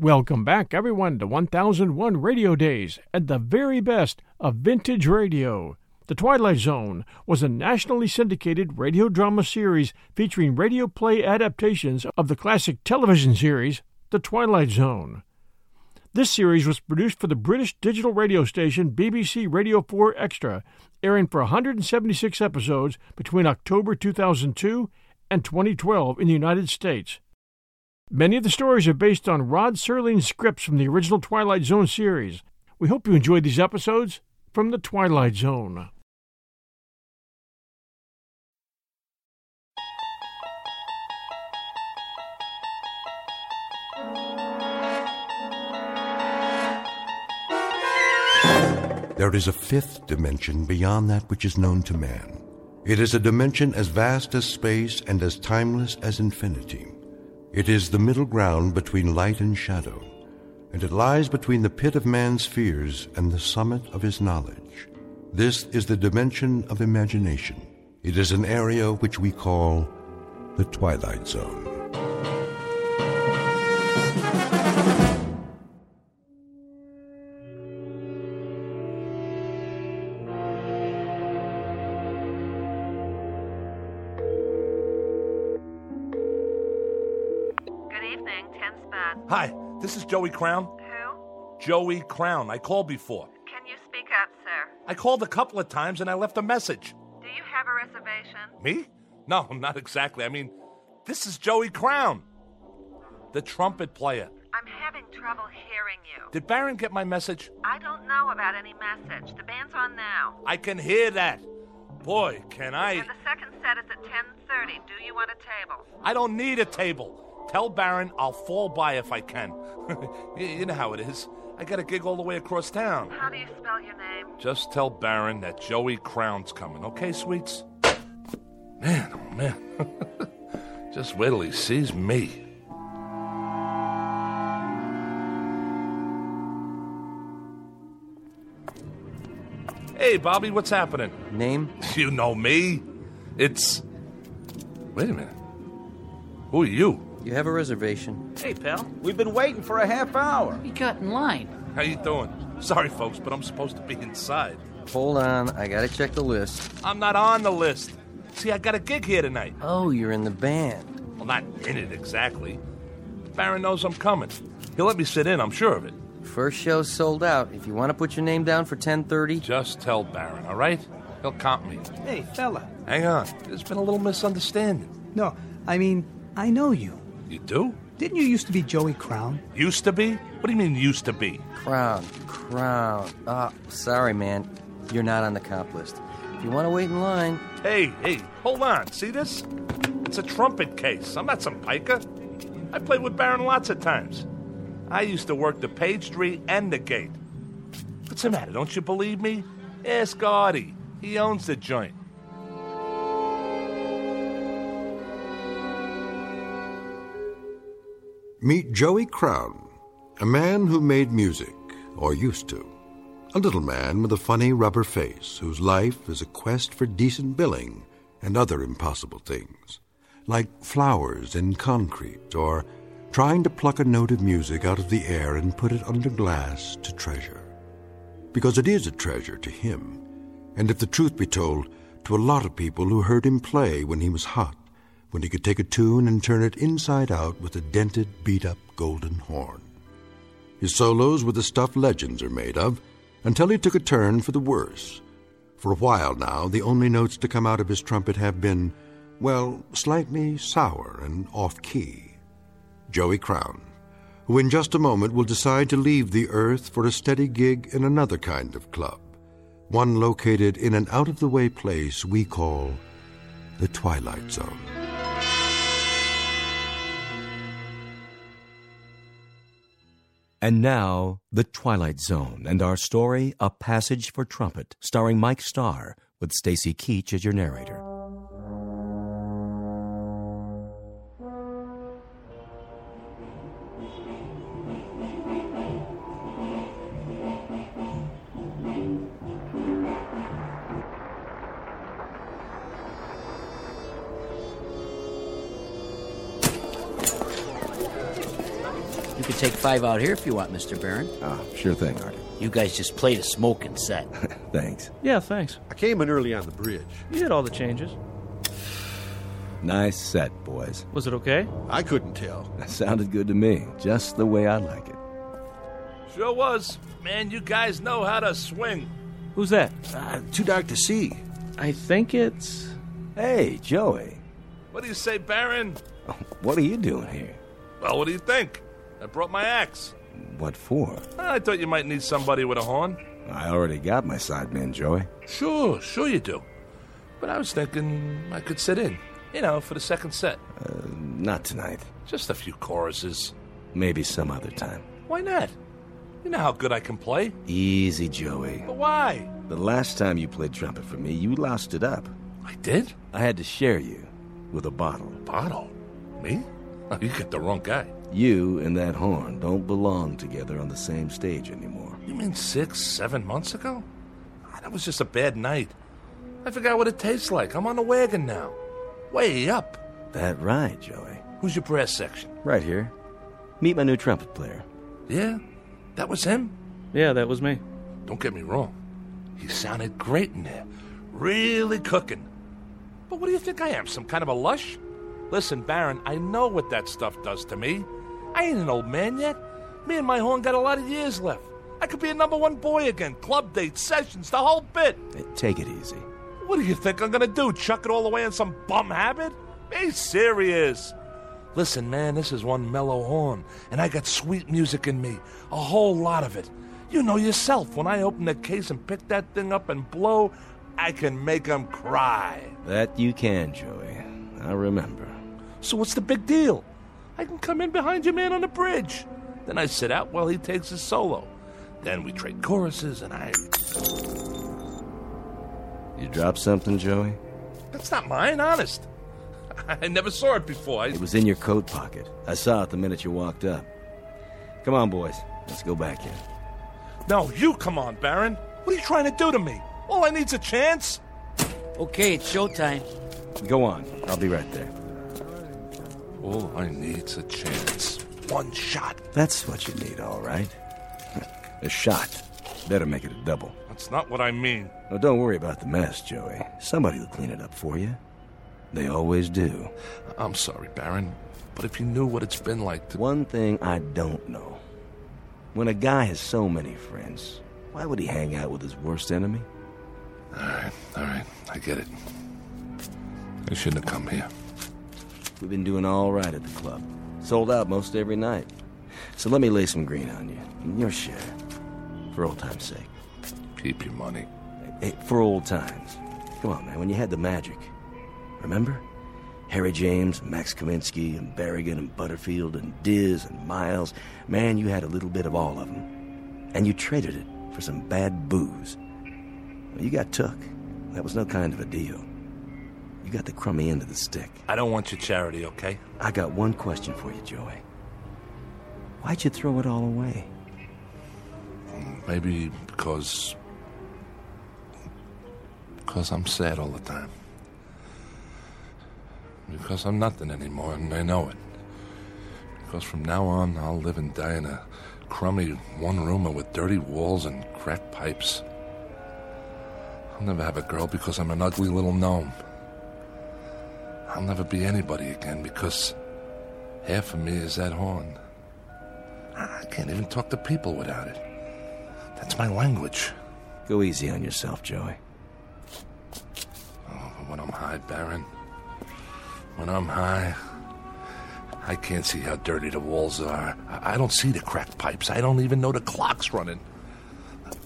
Welcome back, everyone, to 1001 Radio Days and the very best of vintage radio. The Twilight Zone was a nationally syndicated radio drama series featuring radio play adaptations of the classic television series, The Twilight Zone. This series was produced for the British digital radio station BBC Radio 4 Extra, airing for 176 episodes between October 2002 and 2012 in the United States. Many of the stories are based on Rod Serling's scripts from the original Twilight Zone series. We hope you enjoyed these episodes from the Twilight Zone. There is a fifth dimension beyond that which is known to man. It is a dimension as vast as space and as timeless as infinity. It is the middle ground between light and shadow, and it lies between the pit of man's fears and the summit of his knowledge. This is the dimension of imagination. It is an area which we call the Twilight Zone. This is Joey Crown. Who? Joey Crown. I called before. Can you speak up, sir? I called a couple of times and I left a message. Do you have a reservation? Me? No, not exactly. I mean, this is Joey Crown, the trumpet player. I'm having trouble hearing you. Did Baron get my message? I don't know about any message. The band's on now. I can hear that. Boy, can I. And the second set is at 10:30. Do you want a table? I don't need a table. Tell Baron I'll fall by if I can. you you know how it is. I got a gig all the way across town. How do you spell your name? Just tell Baron that Joey Crown's coming, okay, sweets? Man, oh man. Just wait till he sees me. Hey, Bobby, what's happening? Name? You know me. It's. Wait a minute. Who are you? You have a reservation. Hey, pal. We've been waiting for a half hour. You got in line. How you doing? Sorry, folks, but I'm supposed to be inside. Hold on, I gotta check the list. I'm not on the list. See, I got a gig here tonight. Oh, you're in the band. Well, not in it exactly. Baron knows I'm coming. He'll let me sit in, I'm sure of it. First show's sold out. If you want to put your name down for 10:30, Just tell Baron, all right? He'll comp me. Hey, fella. Hang on. There's been a little misunderstanding. No, I mean, I know you. You do? Didn't you used to be Joey Crown? Used to be? What do you mean, used to be? crown, crown. Ah, sorry, man. You're not on the comp list. If you want to wait in line, Hey, hey, hold on. See this? It's a trumpet case. I'm not some piker. I played with Baron lots of times. I used to work the Page Street and the gate. What's the matter? Don't you believe me? Ask Artie. He owns the joint. Meet Joey Crown, a man who made music, or used to. A little man with a funny rubber face whose life is a quest for decent billing and other impossible things, like flowers in concrete or trying to pluck a note of music out of the air and put it under glass to treasure. Because it is a treasure to him, and if the truth be told, to a lot of people who heard him play when he was hot, when he could take a tune and turn it inside out with a dented, beat up golden horn. His solos were the stuff legends are made of, until he took a turn for the worse. For a while now, the only notes to come out of his trumpet have been, well, slightly sour and off key. Joey Crown, who in just a moment will decide to leave the earth for a steady gig in another kind of club, one located in an out of the way place we call the Twilight Zone. And now, The Twilight Zone and our story, A Passage for Trumpet, starring Mike Starr, with Stacy Keach as your narrator. Five out here if you want, Mr. Baron. Ah, sure thing, Artie. You guys just played a smoking set. Thanks. Yeah, thanks. I came in early on the bridge. You did all the changes. Nice set, boys. Was it okay? I couldn't tell. That sounded good to me, just the way I like it. Sure was. Man, you guys know how to swing. Who's that? Uh, too dark to see. I think it's. Hey, Joey. What do you say, Baron? What are you doing here? Well, what do you think? I brought my axe. What for? I thought you might need somebody with a horn. I already got my sideman, Joey. Sure, sure you do. But I was thinking I could sit in, you know, for the second set. Uh, not tonight. Just a few choruses. Maybe some other time. Why not? You know how good I can play. Easy, Joey. But why? The last time you played trumpet for me, you lost it up. I did? I had to share you with a bottle. Bottle? Me? Oh, you get the wrong guy. You and that horn don't belong together on the same stage anymore. You mean six, seven months ago? Ah, That was just a bad night. I forgot what it tastes like. I'm on the wagon now. Way up. That right, Joey. Who's your brass section? Right here. Meet my new trumpet player. Yeah? That was him? Yeah, that was me. Don't get me wrong. He sounded great in there. Really cooking. But what do you think I am? Some kind of a lush? Listen, Baron, I know what that stuff does to me. I ain't an old man yet. Me and my horn got a lot of years left. I could be a number one boy again. Club dates, sessions, the whole bit. Hey, take it easy. What do you think I'm gonna do? Chuck it all away in some bum habit? Be serious. Listen, man, this is one mellow horn, and I got sweet music in me. A whole lot of it. You know yourself, when I open the case and pick that thing up and blow, I can make 'em cry. That you can, Joey. I remember. So what's the big deal? I can come in behind your man on the bridge. Then I sit out while he takes his solo. Then we trade choruses, and I. You dropped something, Joey? That's not mine, honest. I never saw it before. I... It was in your coat pocket. I saw it the minute you walked up. Come on, boys. Let's go back in. No, you come on, Baron. What are you trying to do to me? All I need's a chance. Okay, it's showtime. Go on. I'll be right there. All I need's a chance. One shot. That's what you need, all right. a shot. Better make it a double. That's not what I mean. Oh, don't worry about the mess, Joey. Somebody will clean it up for you. They always do. I'm sorry, Baron, but if you knew what it's been like to. One thing I don't know. When a guy has so many friends, why would he hang out with his worst enemy? All right, all right, I get it. I shouldn't have come here. We've been doing all right at the club. Sold out most every night. So let me lay some green on you. Your share. For old time's sake. Keep your money. Hey, for old times. Come on, man, when you had the magic. Remember? Harry James, Max Kaminsky, and Berigan, and Butterfield, and Diz, and Miles. Man, you had a little bit of all of them. And you traded it for some bad booze. Well, you got took. That was no kind of a deal. You got the crummy end of the stick. I don't want your charity, okay? I got one question for you, Joey. Why'd you throw it all away? Maybe because. Because I'm sad all the time. Because I'm nothing anymore, and I know it. Because from now on, I'll live and die in a crummy one roomer with dirty walls and cracked pipes. I'll never have a girl because I'm an ugly little gnome. I'll never be anybody again because half of me is that horn. I can't even talk to people without it. That's my language. Go easy on yourself, Joey. Oh, when I'm high, Baron. When I'm high, I can't see how dirty the walls are. I I don't see the cracked pipes. I don't even know the clock's running.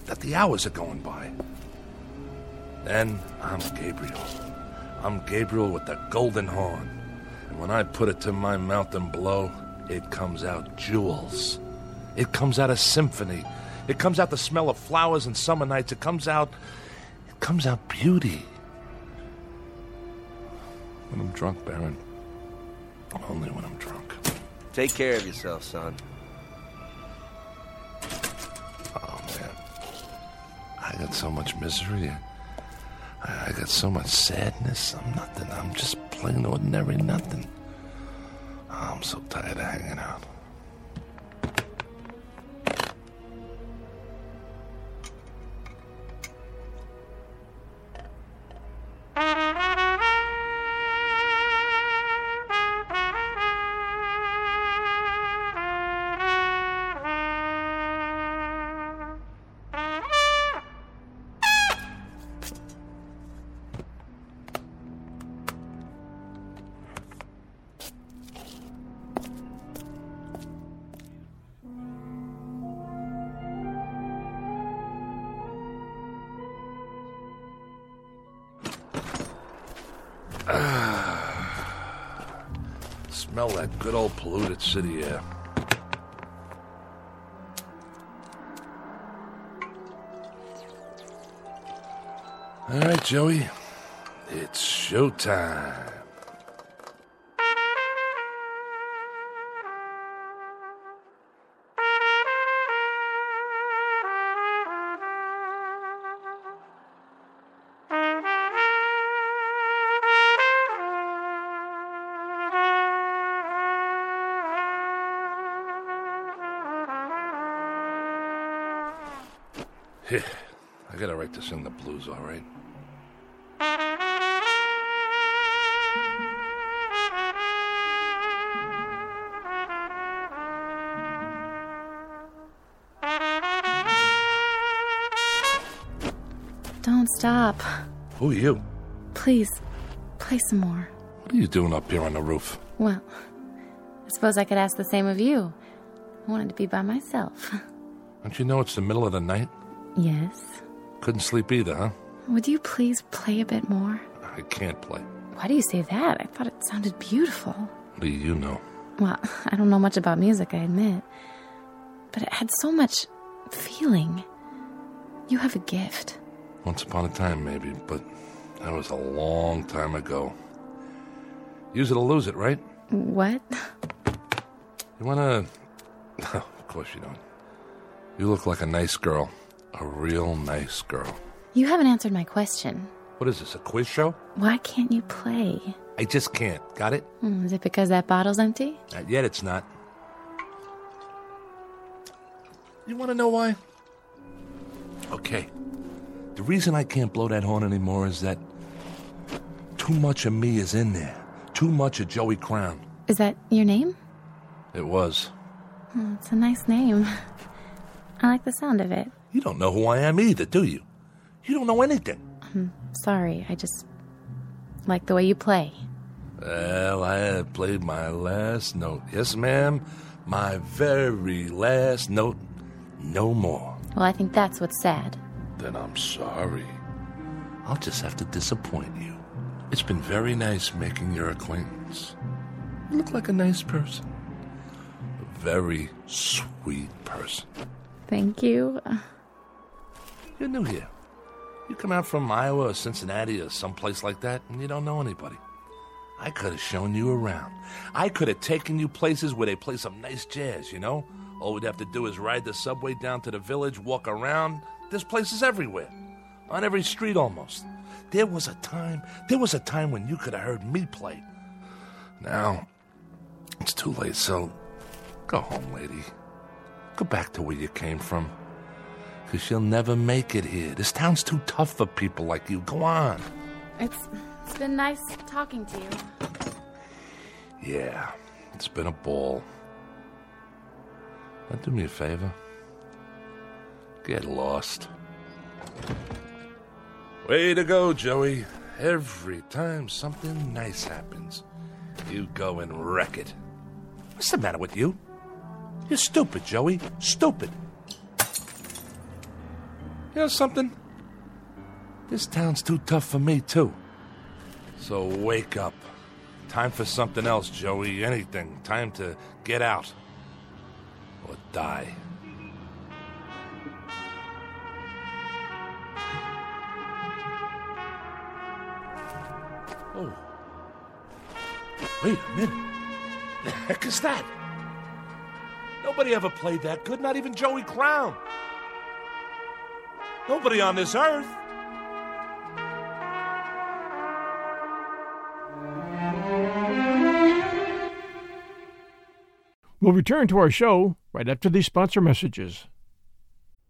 That the hours are going by. Then I'm Gabriel. I'm Gabriel with the golden horn. And when I put it to my mouth and blow, it comes out jewels. It comes out a symphony. It comes out the smell of flowers and summer nights. It comes out. It comes out beauty. When I'm drunk, Baron. Only when I'm drunk. Take care of yourself, son. Oh, man. I got so much misery. I, got so much sadness. I'm nothing. I'm just plain ordinary nothing. I'm so tired of hanging out. Smell that good old polluted city air. All right, Joey. It's showtime. All right? Don't stop. Who are you? Please, play some more. What are you doing up here on the roof? Well, I suppose I could ask the same of you. I wanted to be by myself. Don't you know it's the middle of the night? Yes. Couldn't sleep either, huh? Would you please play a bit more? I can't play. Why do you say that? I thought it sounded beautiful. What do you know? Well, I don't know much about music, I admit. But it had so much feeling. You have a gift. Once upon a time, maybe, but that was a long time ago. Use it or lose it, right? What? You wanna. No, of course you don't. You look like a nice girl. A real nice girl. You haven't answered my question. What is this, a quiz show? Why can't you play? I just can't. Got it? Hmm, is it because that bottle's empty? Not yet, it's not. You wanna know why? Okay. The reason I can't blow that horn anymore is that too much of me is in there. Too much of Joey Crown. Is that your name? It was. Oh, it's a nice name. I like the sound of it. You don't know who I am either, do you? You don't know anything. I'm sorry. I just like the way you play. Well, I had played my last note. Yes, ma'am. My very last note. No more. Well, I think that's what's sad. Then I'm sorry. I'll just have to disappoint you. It's been very nice making your acquaintance. You look like a nice person. A very sweet person. Thank you. You're new here. You come out from Iowa or Cincinnati or someplace like that, and you don't know anybody. I could have shown you around. I could have taken you places where they play some nice jazz, you know? All we'd have to do is ride the subway down to the village, walk around. There's places everywhere. On every street almost. There was a time, there was a time when you could have heard me play. Now, it's too late, so go home, lady. Go back to where you came from. Because she'll never make it here. This town's too tough for people like you. Go on. It's it's been nice talking to you. Yeah, it's been a ball. Now do me a favor. Get lost. Way to go, Joey. Every time something nice happens, you go and wreck it. What's the matter with you? You're stupid, Joey. Stupid. You know something? This town's too tough for me, too. So wake up. Time for something else, Joey. Anything. Time to get out. Or die. Oh. Wait a minute. The heck is that? Nobody ever played that good, not even Joey Crown. Nobody on this earth. We'll return to our show right after these sponsor messages.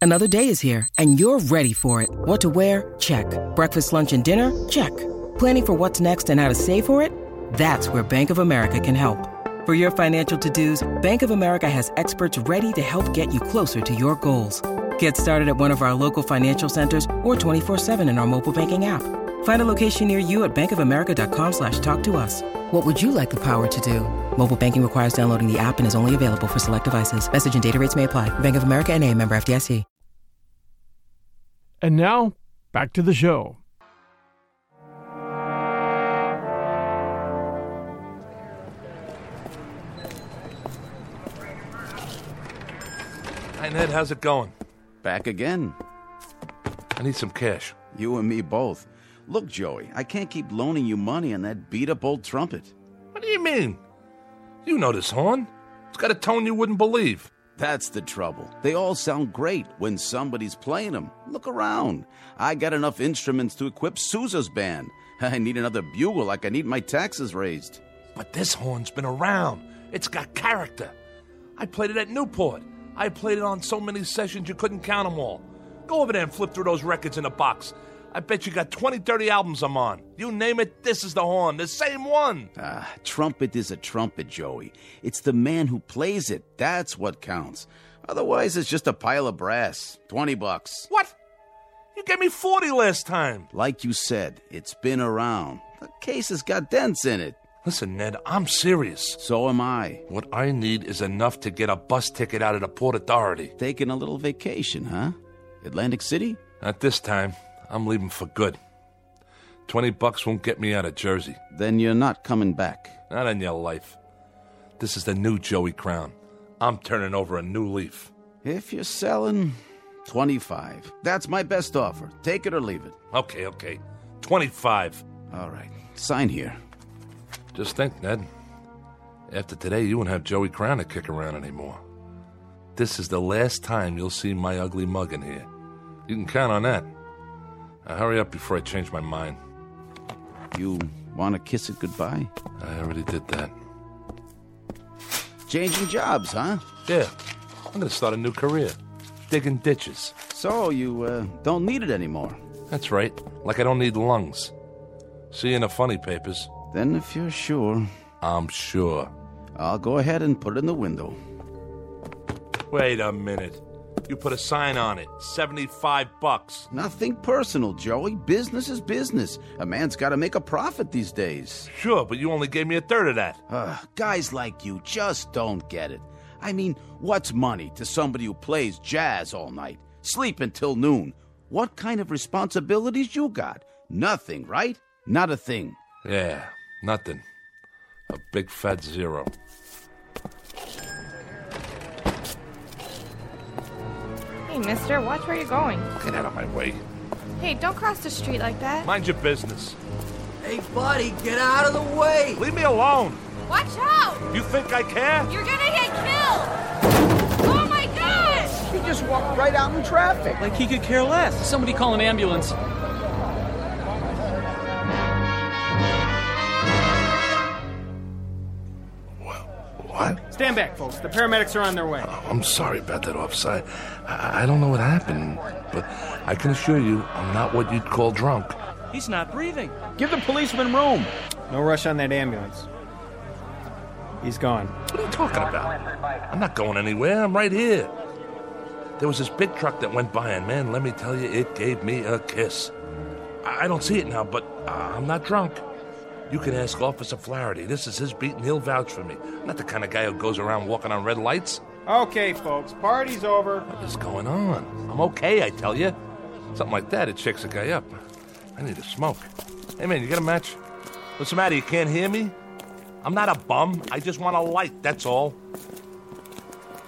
Another day is here, and you're ready for it. What to wear? Check. Breakfast, lunch, and dinner? Check. Planning for what's next and how to save for it? That's where Bank of America can help. For your financial to dos, Bank of America has experts ready to help get you closer to your goals. Get started at one of our local financial centers or 24-7 in our mobile banking app. Find a location near you at bankofamerica.com slash talk to us. What would you like the power to do? Mobile banking requires downloading the app and is only available for select devices. Message and data rates may apply. Bank of America and a member FDIC. And now, back to the show. Hi, Ned. How's it going? Back again. I need some cash. You and me both. Look, Joey, I can't keep loaning you money on that beat up old trumpet. What do you mean? You know this horn. It's got a tone you wouldn't believe. That's the trouble. They all sound great when somebody's playing them. Look around. I got enough instruments to equip Sousa's band. I need another bugle like I need my taxes raised. But this horn's been around. It's got character. I played it at Newport. I played it on so many sessions you couldn't count them all. Go over there and flip through those records in a box. I bet you got 20, 30 albums I'm on. You name it, this is the horn, the same one. Ah, trumpet is a trumpet, Joey. It's the man who plays it. That's what counts. Otherwise, it's just a pile of brass. 20 bucks. What? You gave me 40 last time. Like you said, it's been around. The case has got dents in it. Listen, Ned, I'm serious. So am I. What I need is enough to get a bus ticket out of the Port Authority. Taking a little vacation, huh? Atlantic City? Not this time. I'm leaving for good. Twenty bucks won't get me out of Jersey. Then you're not coming back. Not in your life. This is the new Joey Crown. I'm turning over a new leaf. If you're selling, 25. That's my best offer. Take it or leave it. Okay, okay. 25. All right. Sign here. Just think, Ned. After today, you won't have Joey Crown to kick around anymore. This is the last time you'll see my ugly mug in here. You can count on that. Now hurry up before I change my mind. You want to kiss it goodbye? I already did that. Changing jobs, huh? Yeah. I'm going to start a new career. Digging ditches. So you uh, don't need it anymore? That's right. Like I don't need lungs. See you in the funny papers. Then if you're sure. I'm sure. I'll go ahead and put it in the window. Wait a minute. You put a sign on it. 75 bucks. Nothing personal, Joey. Business is business. A man's got to make a profit these days. Sure, but you only gave me a third of that. Uh, guys like you just don't get it. I mean, what's money to somebody who plays jazz all night, sleep until noon? What kind of responsibilities you got? Nothing, right? Not a thing. Yeah, nothing. A big fat zero. Hey, mister, watch where you're going. Get out of my way. Hey, don't cross the street like that. Mind your business. Hey, buddy, get out of the way! Leave me alone. Watch out! You think I care? You're gonna get killed! Oh my gosh! He just walked right out in traffic. Like he could care less. Somebody call an ambulance. Stand back, folks. The paramedics are on their way. Oh, I'm sorry about that, officer. I, I don't know what happened, but I can assure you I'm not what you'd call drunk. He's not breathing. Give the policeman room. No rush on that ambulance. He's gone. What are you talking about? I'm not going anywhere. I'm right here. there was this big truck that went by, and man, let me tell you, it gave me a kiss. I I don't see it now, but uh, I'm not drunk. You can ask Officer Flaherty. This is his beat, and he'll vouch for me. I'm not the kind of guy who goes around walking on red lights. Okay, folks, party's over. What is going on? I'm okay, I tell you. Something like that, it shakes a guy up. I need a smoke. Hey, man, you got a match? What's the matter? You can't hear me? I'm not a bum. I just want a light, that's all.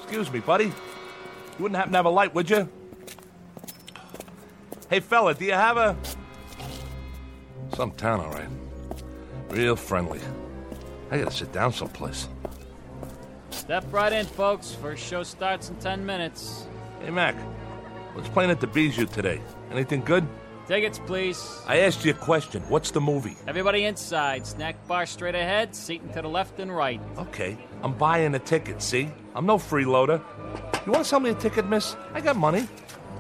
Excuse me, buddy. You wouldn't happen to have a light, would you? Hey, fella, do you have a. Some town, all right. Real friendly. I gotta sit down someplace. Step right in, folks. First show starts in 10 minutes. Hey, Mac. What's playing at the Bijou today? Anything good? Tickets, please. I asked you a question. What's the movie? Everybody inside. Snack bar straight ahead, seating to the left and right. Okay, I'm buying a ticket, see? I'm no freeloader. You want to sell me a ticket, miss? I got money.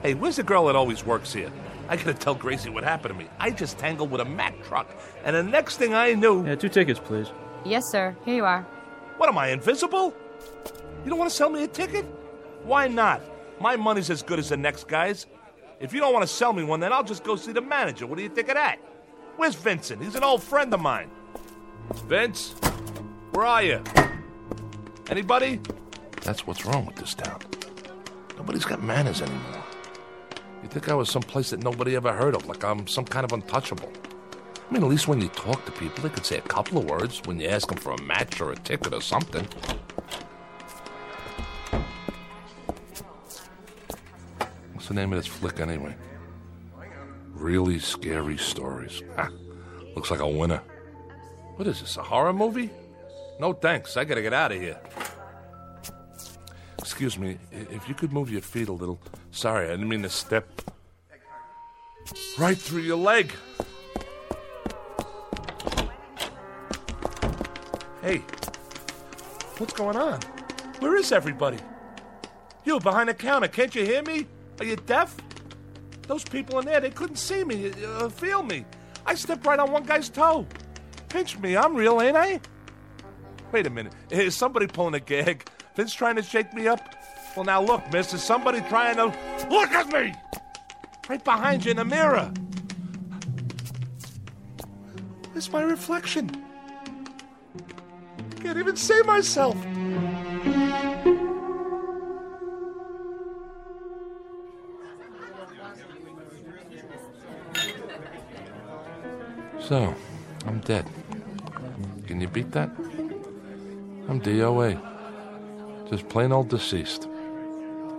Hey, where's the girl that always works here? I gotta tell Gracie what happened to me. I just tangled with a Mack truck, and the next thing I knew. Yeah, two tickets, please. Yes, sir. Here you are. What am I, invisible? You don't want to sell me a ticket? Why not? My money's as good as the next guy's. If you don't want to sell me one, then I'll just go see the manager. What do you think of that? Where's Vincent? He's an old friend of mine. Vince, where are you? Anybody? That's what's wrong with this town. Nobody's got manners anymore. You think I was someplace that nobody ever heard of, like I'm some kind of untouchable. I mean, at least when you talk to people, they could say a couple of words when you ask them for a match or a ticket or something. What's the name of this flick anyway? Really scary stories. Ah, looks like a winner. What is this, a horror movie? No thanks, I gotta get out of here. Excuse me, if you could move your feet a little. Sorry, I didn't mean to step right through your leg. Hey, what's going on? Where is everybody? You behind the counter, can't you hear me? Are you deaf? Those people in there, they couldn't see me, uh, feel me. I stepped right on one guy's toe. Pinch me, I'm real, ain't I? Wait a minute, is somebody pulling a gag? Vince trying to shake me up? Well, now look, miss, is somebody trying to. Look at me! Right behind you in the mirror. It's my reflection. I Can't even see myself. So, I'm dead. Can you beat that? I'm DOA. Just plain old deceased.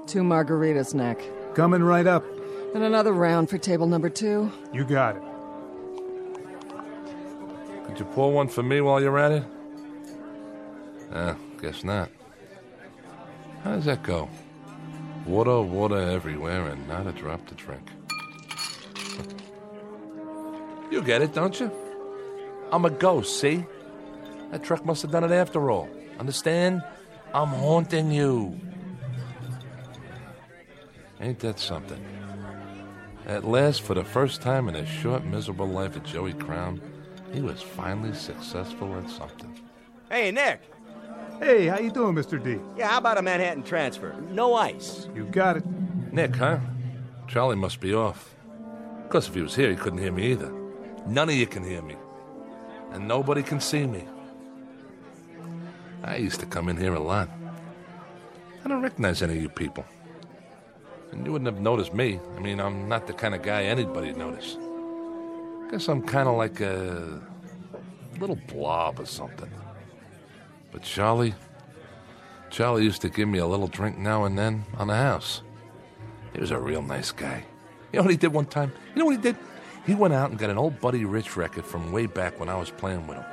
Two margaritas, Nick. Coming right up. And another round for table number two. You got it. Could you pour one for me while you're at it? Uh, guess not. How does that go? Water, water everywhere, and not a drop to drink. You get it, don't you? I'm a ghost, see? That truck must have done it after all. Understand? I'm haunting you. Ain't that something? At last, for the first time in his short, miserable life at Joey Crown, he was finally successful at something. Hey, Nick. Hey, how you doing, Mr. D? Yeah, how about a Manhattan transfer? No ice. You got it. Nick, huh? Charlie must be off. Of course, if he was here, he couldn't hear me either. None of you can hear me. And nobody can see me. I used to come in here a lot. I don't recognize any of you people. And you wouldn't have noticed me. I mean, I'm not the kind of guy anybody'd notice. Guess I'm kind of like a little blob or something. But Charlie, Charlie used to give me a little drink now and then on the house. He was a real nice guy. You know what he did one time? You know what he did? He went out and got an old Buddy Rich record from way back when I was playing with him.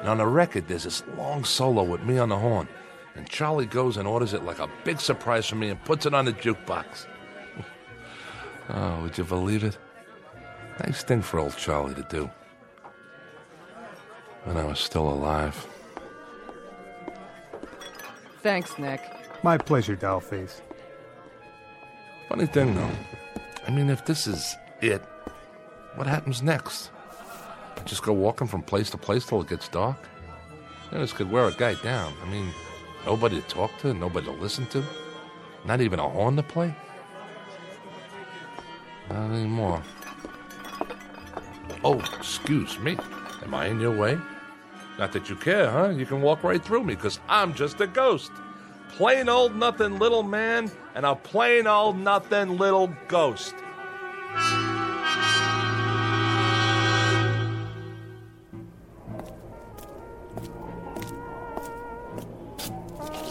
And on the record, there's this long solo with me on the horn. And Charlie goes and orders it like a big surprise for me and puts it on the jukebox. oh, would you believe it? Nice thing for old Charlie to do. When I was still alive. Thanks, Nick. My pleasure, Dollface. Funny thing, though. I mean, if this is it, what happens next? Just go walking from place to place till it gets dark? You this could wear a guy down. I mean, nobody to talk to, nobody to listen to, not even a horn to play. Not anymore. Oh, excuse me. Am I in your way? Not that you care, huh? You can walk right through me, because I'm just a ghost. Plain old nothing little man and a plain old nothing little ghost.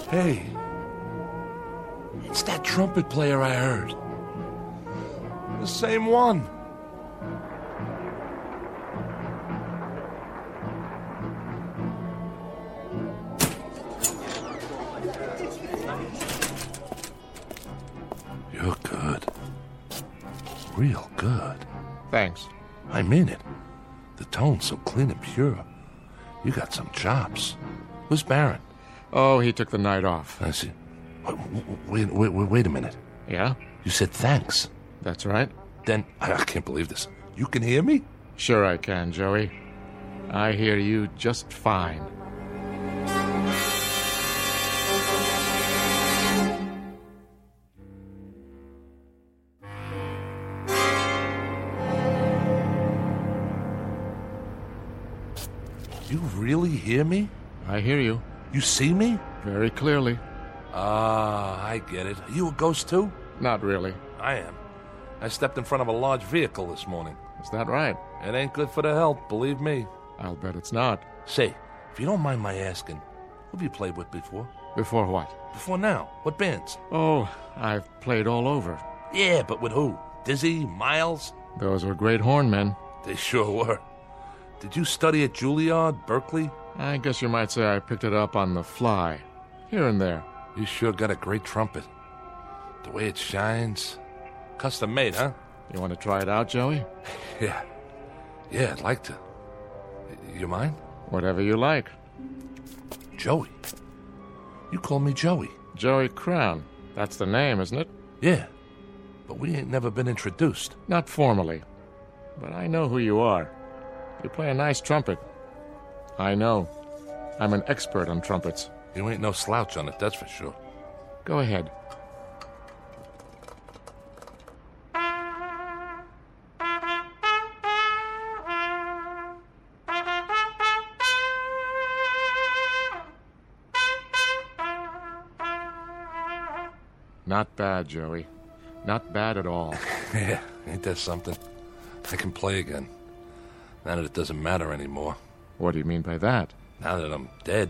Hey, it's that trumpet player I heard. The same one. You're good. Real good. Thanks. I mean it. The tone's so clean and pure. You got some chops. Where's Baron? Oh, he took the night off. I see. Wait, wait, wait, wait a minute. Yeah? You said thanks. That's right. Then, I, I can't believe this. You can hear me? Sure I can, Joey. I hear you just fine. You really hear me? I hear you. You see me? Very clearly. Ah, I get it. Are you a ghost too? Not really. I am. I stepped in front of a large vehicle this morning. Is that right? It ain't good for the health, believe me. I'll bet it's not. Say, if you don't mind my asking, who have you played with before? Before what? Before now. What bands? Oh, I've played all over. Yeah, but with who? Dizzy? Miles? Those were great hornmen. They sure were. Did you study at Juilliard, Berklee? I guess you might say I picked it up on the fly. Here and there. You sure got a great trumpet. The way it shines. Custom made, huh? You want to try it out, Joey? Yeah. Yeah, I'd like to. You mind? Whatever you like. Joey. You call me Joey. Joey Crown. That's the name, isn't it? Yeah. But we ain't never been introduced. Not formally. But I know who you are. You play a nice trumpet. I know. I'm an expert on trumpets. You ain't no slouch on it, that's for sure. Go ahead. Not bad, Joey. Not bad at all. yeah, ain't that something? I can play again. Now that it doesn't matter anymore. What do you mean by that? Now that I'm dead.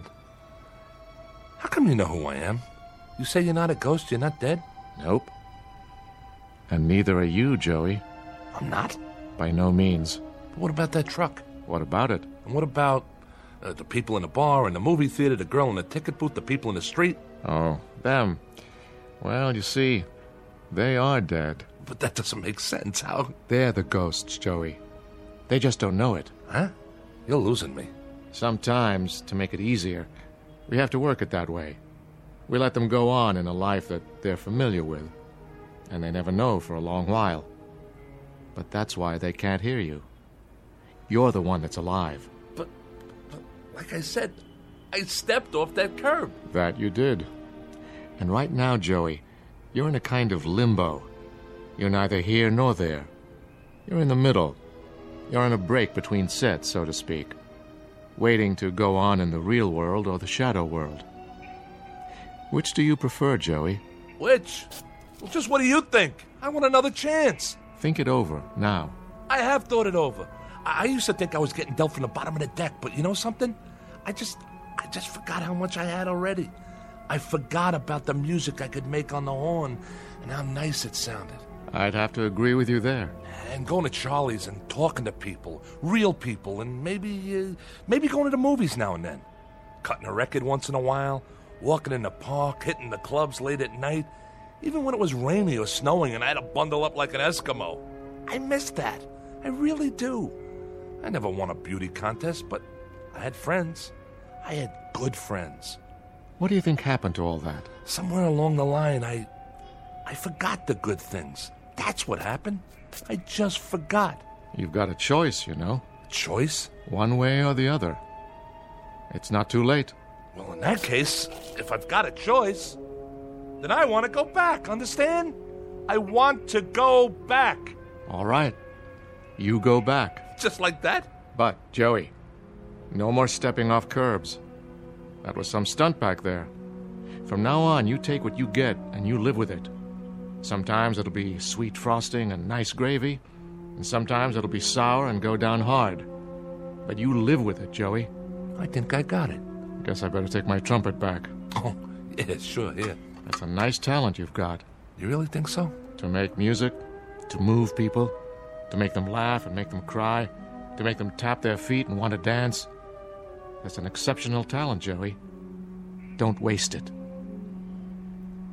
How come you know who I am? You say you're not a ghost, you're not dead? Nope. And neither are you, Joey. I'm not? By no means. But what about that truck? What about it? And what about uh, the people in the bar, in the movie theater, the girl in the ticket booth, the people in the street? Oh, them. Well, you see, they are dead. But that doesn't make sense. How? They're the ghosts, Joey. They just don't know it. Huh? You're losing me. Sometimes, to make it easier, we have to work it that way. We let them go on in a life that they're familiar with, and they never know for a long while. But that's why they can't hear you. You're the one that's alive. But, but like I said, I stepped off that curb. That you did. And right now, Joey, you're in a kind of limbo. You're neither here nor there. You're in the middle. You're on a break between sets, so to speak, waiting to go on in the real world or the shadow world. Which do you prefer, Joey? Which? Well, just what do you think? I want another chance. Think it over now. I have thought it over. I, I used to think I was getting dealt from the bottom of the deck, but you know something? I just, I just forgot how much I had already. I forgot about the music I could make on the horn and how nice it sounded. I'd have to agree with you there. And going to Charlie's and talking to people, real people, and maybe, uh, maybe going to the movies now and then. Cutting a record once in a while, walking in the park, hitting the clubs late at night, even when it was rainy or snowing and I had to bundle up like an Eskimo. I miss that. I really do. I never won a beauty contest, but I had friends. I had good friends. What do you think happened to all that? Somewhere along the line, I. I forgot the good things. That's what happened. I just forgot. You've got a choice, you know. Choice? One way or the other. It's not too late. Well, in that case, if I've got a choice, then I want to go back, understand? I want to go back. All right. You go back. Just like that? But, Joey, no more stepping off curbs. That was some stunt back there. From now on, you take what you get and you live with it. Sometimes it'll be sweet frosting and nice gravy, and sometimes it'll be sour and go down hard. But you live with it, Joey. I think I got it. Guess I better take my trumpet back. Oh, yeah, sure, yeah. That's a nice talent you've got. You really think so? To make music, to move people, to make them laugh and make them cry, to make them tap their feet and want to dance. That's an exceptional talent, Joey. Don't waste it.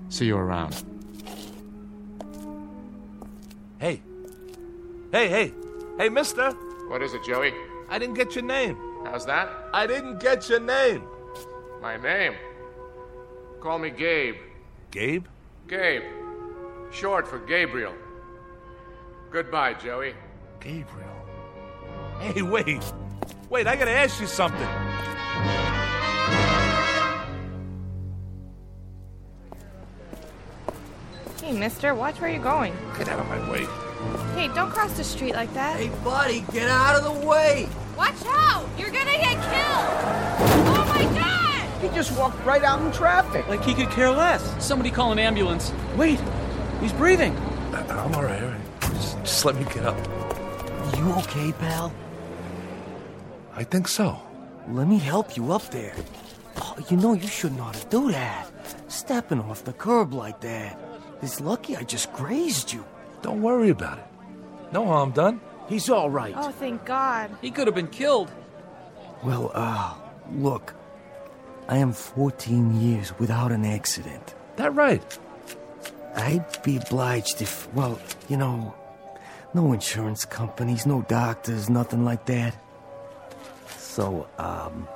See you around. Hey. Hey, hey. Hey, mister. What is it, Joey? I didn't get your name. How's that? I didn't get your name. My name? Call me Gabe. Gabe? Gabe. Short for Gabriel. Goodbye, Joey. Gabriel. Hey, wait. Wait, I gotta ask you something. Hey, mister, watch where you're going. Get out of my way. Hey, don't cross the street like that. Hey, buddy, get out of the way! Watch out! You're gonna get killed! Oh my god! He just walked right out in traffic. Like he could care less. Somebody call an ambulance. Wait, he's breathing. Uh, I'm alright, alright. Just, just let me get up. You okay, pal? I think so. Let me help you up there. Oh, you know you shouldn't ought to do that. Stepping off the curb like that. It's lucky I just grazed you. Don't worry about it. No harm done. He's all right. Oh, thank God. He could have been killed. Well, uh, look. I am 14 years without an accident. That right? I'd be obliged if, well, you know, no insurance companies, no doctors, nothing like that. So, um,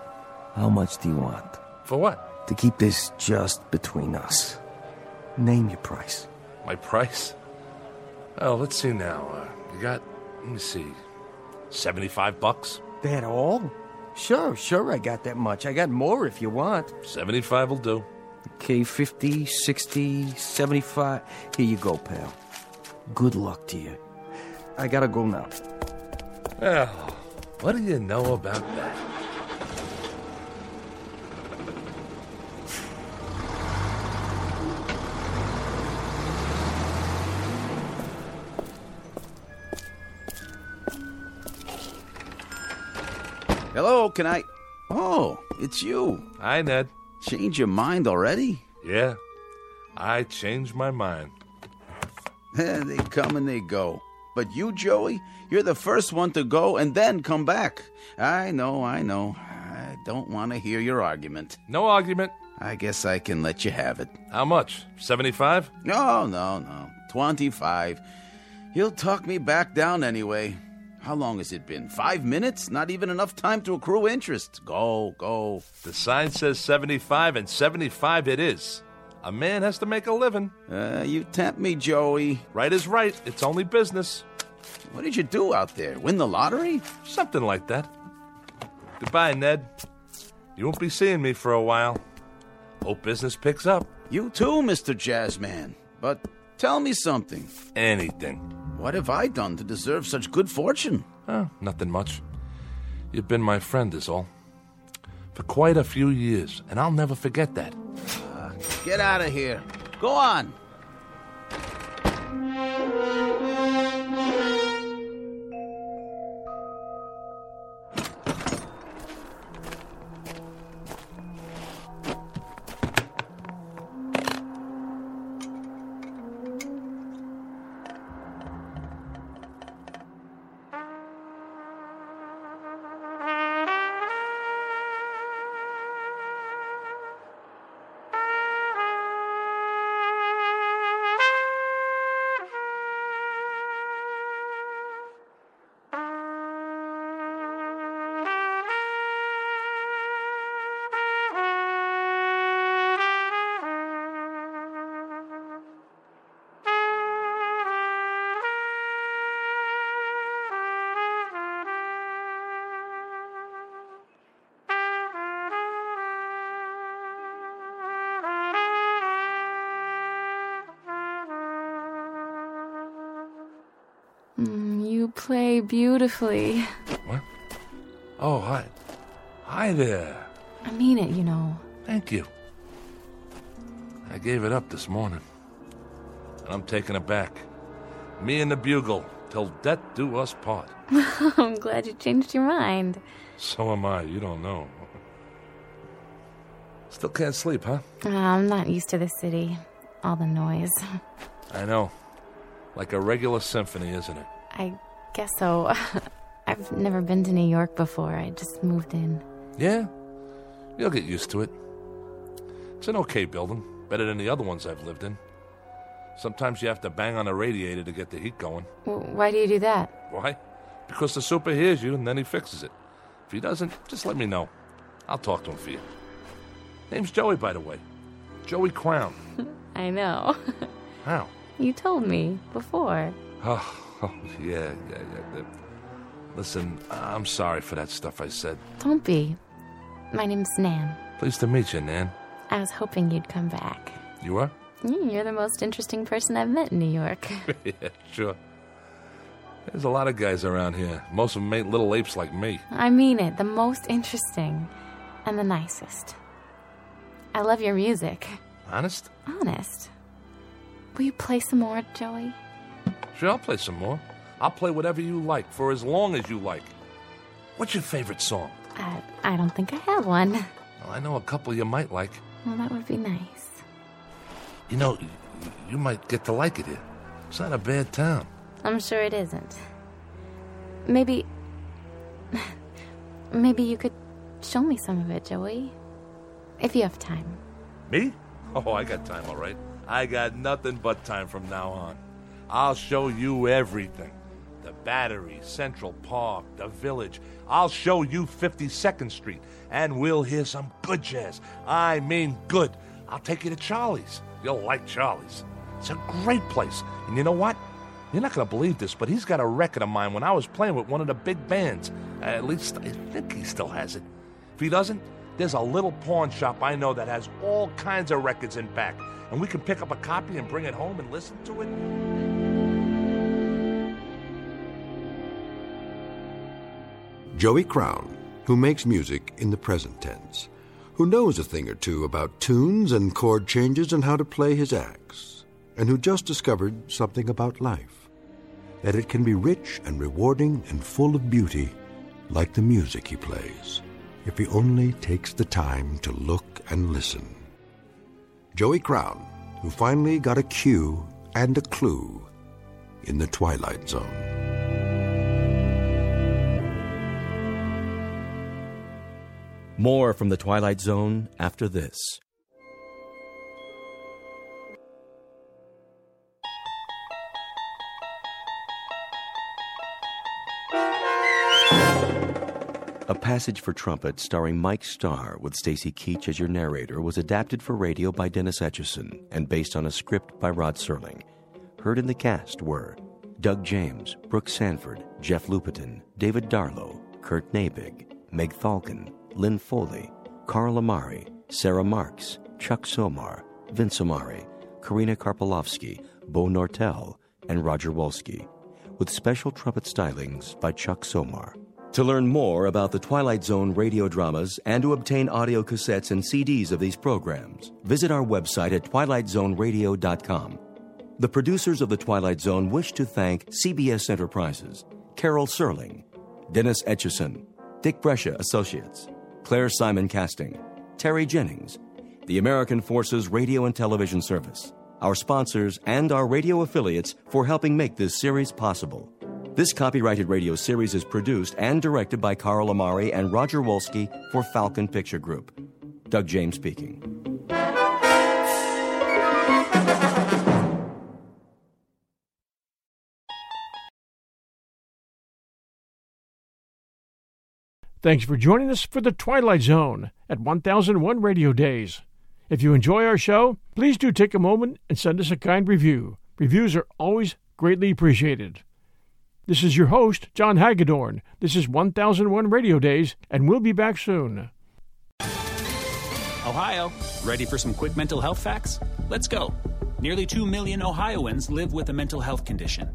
how much do you want? For what? To keep this just between us. Name your price. My price? Oh, let's see now. Uh, you got, let me see, 75 bucks? That all? Sure, sure, I got that much. I got more if you want. 75 will do. Okay, 50, 60, 75. Here you go, pal. Good luck to you. I gotta go now. Well, what do you know about that? Hello, can I? Oh, it's you. Hi, Ned. Change your mind already? Yeah, I changed my mind. they come and they go. But you, Joey, you're the first one to go and then come back. I know, I know. I don't want to hear your argument. No argument. I guess I can let you have it. How much? 75? No, no, no. 25. He'll talk me back down anyway. How long has it been? Five minutes? Not even enough time to accrue interest. Go, go. The sign says 75, and 75 it is. A man has to make a living. Uh, you tempt me, Joey. Right is right. It's only business. What did you do out there? Win the lottery? Something like that. Goodbye, Ned. You won't be seeing me for a while. Hope business picks up. You too, Mr. Jazzman. But tell me something. Anything. What have I done to deserve such good fortune? Oh, nothing much. You've been my friend, is all. For quite a few years, and I'll never forget that. Uh, get out of here. Go on. Play beautifully. What? Oh, hi. Hi there. I mean it, you know. Thank you. I gave it up this morning. And I'm taking it back. Me and the bugle, till death do us part. I'm glad you changed your mind. So am I, you don't know. Still can't sleep, huh? Uh, I'm not used to the city. All the noise. I know. Like a regular symphony, isn't it? I guess so. I've never been to New York before. I just moved in. Yeah? You'll get used to it. It's an okay building, better than the other ones I've lived in. Sometimes you have to bang on a radiator to get the heat going. Why do you do that? Why? Because the super hears you and then he fixes it. If he doesn't, just let me know. I'll talk to him for you. Name's Joey, by the way. Joey Crown. I know. How? you told me before. Oh, oh yeah, yeah, yeah. Listen, I'm sorry for that stuff I said. Don't be. My name's Nan. Pleased to meet you, Nan. I was hoping you'd come back. You are? Mm, You're the most interesting person I've met in New York. yeah, sure. There's a lot of guys around here. Most of them ain't little apes like me. I mean it, the most interesting and the nicest. I love your music. Honest? Honest. Will you play some more, Joey? Sure, I'll play some more. I'll play whatever you like for as long as you like. What's your favorite song? I, I don't think I have one. Well, I know a couple you might like. Well, that would be nice. You know, you might get to like it here. It's not a bad town. I'm sure it isn't. Maybe. Maybe you could show me some of it, Joey. If you have time. Me? Oh, I got time, all right. I got nothing but time from now on. I'll show you everything the Battery, Central Park, the Village. I'll show you 52nd Street, and we'll hear some good jazz. I mean, good. I'll take you to Charlie's. You'll like Charlie's. It's a great place. And you know what? You're not going to believe this, but he's got a record of mine when I was playing with one of the big bands. at least I think he still has it. If he doesn't, there's a little pawn shop I know that has all kinds of records in back, and we can pick up a copy and bring it home and listen to it. Joey Crown, who makes music in the present tense, who knows a thing or two about tunes and chord changes and how to play his axe, and who just discovered something about life that it can be rich and rewarding and full of beauty, like the music he plays, if he only takes the time to look and listen. Joey Crown, who finally got a cue and a clue in the Twilight Zone. More from the Twilight Zone after this. A Passage for Trumpet starring Mike Starr with Stacy Keach as your narrator was adapted for radio by Dennis Etchison and based on a script by Rod Serling. Heard in the cast were Doug James, Brooke Sanford, Jeff Lupetin, David Darlow, Kurt Naebig, Meg Thalken, Lynn Foley, Carl Amari, Sarah Marks, Chuck Somar, Vince Amari, Karina Karpolovsky, Bo Nortel, and Roger Wolski, with special trumpet stylings by Chuck Somar. To learn more about the Twilight Zone radio dramas and to obtain audio cassettes and CDs of these programs, visit our website at twilightzoneradio.com. The producers of The Twilight Zone wish to thank CBS Enterprises, Carol Serling, Dennis Etchison, Dick Brescia Associates, Claire Simon Casting, Terry Jennings, the American Forces Radio and Television Service, our sponsors, and our radio affiliates for helping make this series possible. This copyrighted radio series is produced and directed by Carl Amari and Roger Wolski for Falcon Picture Group. Doug James speaking. Thanks for joining us for the Twilight Zone at 1001 Radio Days. If you enjoy our show, please do take a moment and send us a kind review. Reviews are always greatly appreciated. This is your host, John Hagedorn. This is 1001 Radio Days, and we'll be back soon. Ohio, ready for some quick mental health facts? Let's go. Nearly 2 million Ohioans live with a mental health condition.